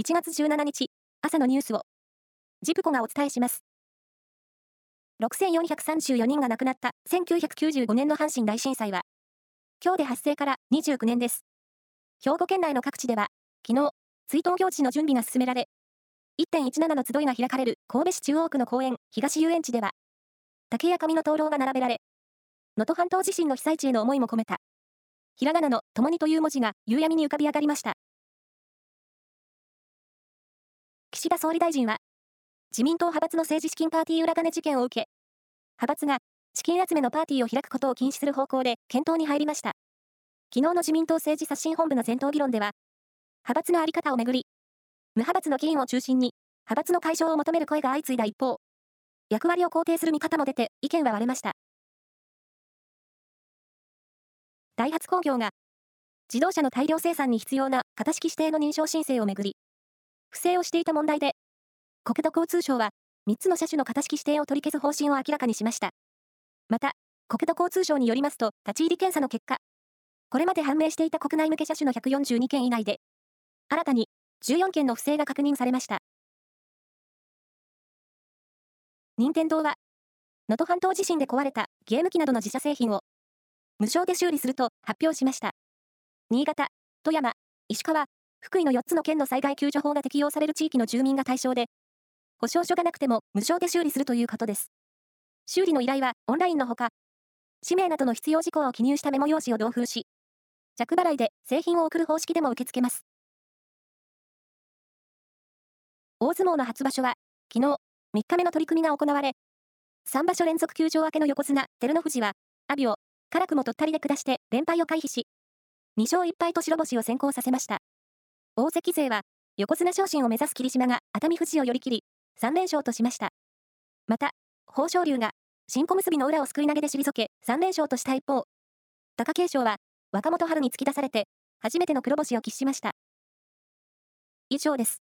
1月17日、朝のニュースを、ジプコがお伝えします。6434人が亡くなった1995年の阪神大震災は、今日で発生から29年です。兵庫県内の各地では、昨日、追悼行事の準備が進められ、1.17の集いが開かれる神戸市中央区の公園、東遊園地では、竹や紙の灯籠が並べられ、能登半島地震の被災地への思いも込めた、ひらがなの共にという文字が夕闇に浮かび上がりました。岸田総理大臣は、自民党派閥の政治資金パーティー裏金事件を受け、派閥が資金集めのパーティーを開くことを禁止する方向で検討に入りました。昨日の自民党政治刷新本部の全党議論では、派閥のあり方をめぐり、無派閥の議員を中心に、派閥の解消を求める声が相次いだ一方、役割を肯定する見方も出て、意見は割れました。ダイハツ工業が、自動車の大量生産に必要な型式指定の認証申請をめぐり、不正をしていた問題で、国土交通省は3つの車種の型式指定を取り消す方針を明らかにしました。また、国土交通省によりますと、立ち入り検査の結果、これまで判明していた国内向け車種の142件以内で、新たに14件の不正が確認されました。任天堂は、能登半島地震で壊れたゲーム機などの自社製品を無償で修理すると発表しました。新潟、富山、石川、福井の4つの県の災害救助法が適用される地域の住民が対象で、保証書がなくても無償で修理するということです。修理の依頼はオンラインのほか、氏名などの必要事項を記入したメモ用紙を同封し、着払いで製品を送る方式でも受け付けます。大相撲の初場所は、昨日、3日目の取り組みが行われ、3場所連続休場明けの横綱、照ノ富士は、阿炎を、辛くもとったりで下して連敗を回避し、2勝1敗と白星を先行させました。大関勢は、横綱昇進を目指す霧島が熱海富士を寄り切り、3連勝としました。また、豊昇龍が、新小結の裏をすくい投げで退け、3連勝とした一方、貴景勝は、若元春に突き出されて、初めての黒星を喫しました。以上です。